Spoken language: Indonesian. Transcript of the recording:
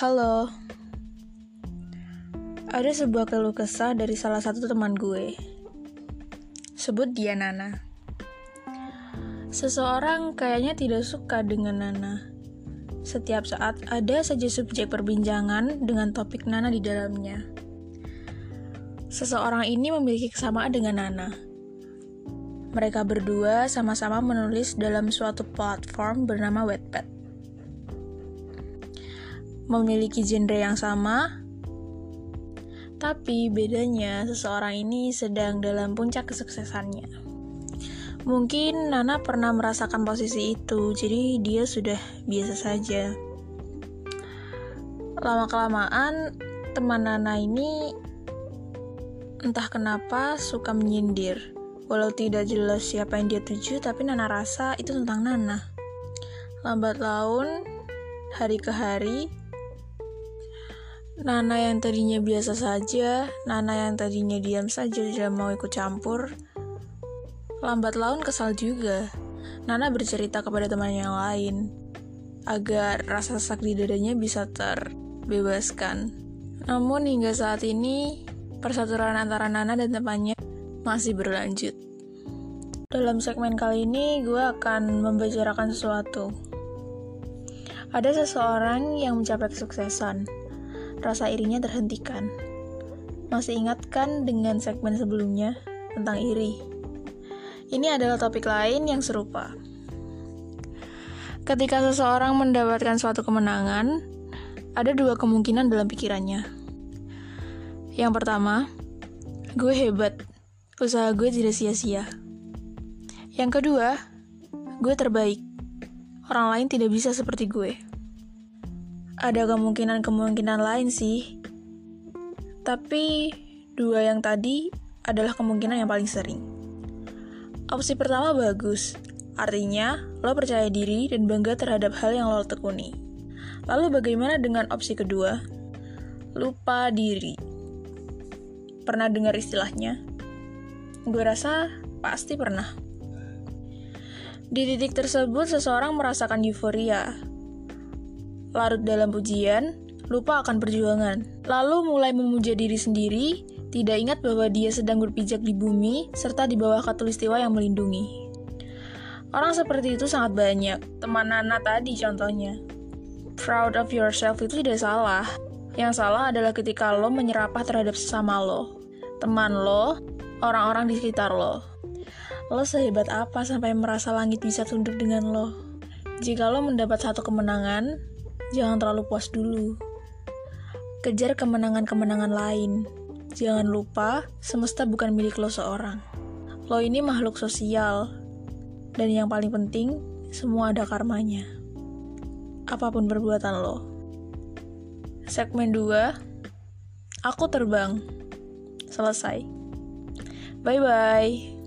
Halo. Ada sebuah keluh kesah dari salah satu teman gue. Sebut dia Nana. Seseorang kayaknya tidak suka dengan Nana. Setiap saat ada saja subjek perbincangan dengan topik Nana di dalamnya. Seseorang ini memiliki kesamaan dengan Nana. Mereka berdua sama-sama menulis dalam suatu platform bernama Wattpad memiliki genre yang sama, tapi bedanya seseorang ini sedang dalam puncak kesuksesannya. Mungkin Nana pernah merasakan posisi itu, jadi dia sudah biasa saja. Lama-kelamaan, teman Nana ini entah kenapa suka menyindir. Walau tidak jelas siapa yang dia tuju, tapi Nana rasa itu tentang Nana. Lambat laun, hari ke hari, Nana yang tadinya biasa saja, Nana yang tadinya diam saja tidak mau ikut campur, lambat laun kesal juga. Nana bercerita kepada teman yang lain, agar rasa sesak di dadanya bisa terbebaskan. Namun hingga saat ini, persatuan antara Nana dan temannya masih berlanjut. Dalam segmen kali ini, gue akan membicarakan sesuatu. Ada seseorang yang mencapai kesuksesan, rasa irinya terhentikan. Masih ingatkan dengan segmen sebelumnya tentang iri? Ini adalah topik lain yang serupa. Ketika seseorang mendapatkan suatu kemenangan, ada dua kemungkinan dalam pikirannya. Yang pertama, gue hebat, usaha gue tidak sia-sia. Yang kedua, gue terbaik, orang lain tidak bisa seperti gue. Ada kemungkinan-kemungkinan lain sih. Tapi dua yang tadi adalah kemungkinan yang paling sering. Opsi pertama bagus, artinya lo percaya diri dan bangga terhadap hal yang lo tekuni. Lalu bagaimana dengan opsi kedua? Lupa diri. Pernah dengar istilahnya? Gue rasa pasti pernah. Di titik tersebut, seseorang merasakan euforia, larut dalam pujian, lupa akan perjuangan. Lalu mulai memuja diri sendiri, tidak ingat bahwa dia sedang berpijak di bumi, serta di bawah katulistiwa yang melindungi. Orang seperti itu sangat banyak, teman Nana tadi contohnya. Proud of yourself itu tidak salah. Yang salah adalah ketika lo menyerapah terhadap sesama lo, teman lo, orang-orang di sekitar lo. Lo sehebat apa sampai merasa langit bisa tunduk dengan lo? Jika lo mendapat satu kemenangan, Jangan terlalu puas dulu. Kejar kemenangan-kemenangan lain. Jangan lupa, semesta bukan milik lo seorang. Lo ini makhluk sosial. Dan yang paling penting, semua ada karmanya. Apa pun perbuatan lo. Segmen 2, Aku terbang. Selesai. Bye-bye.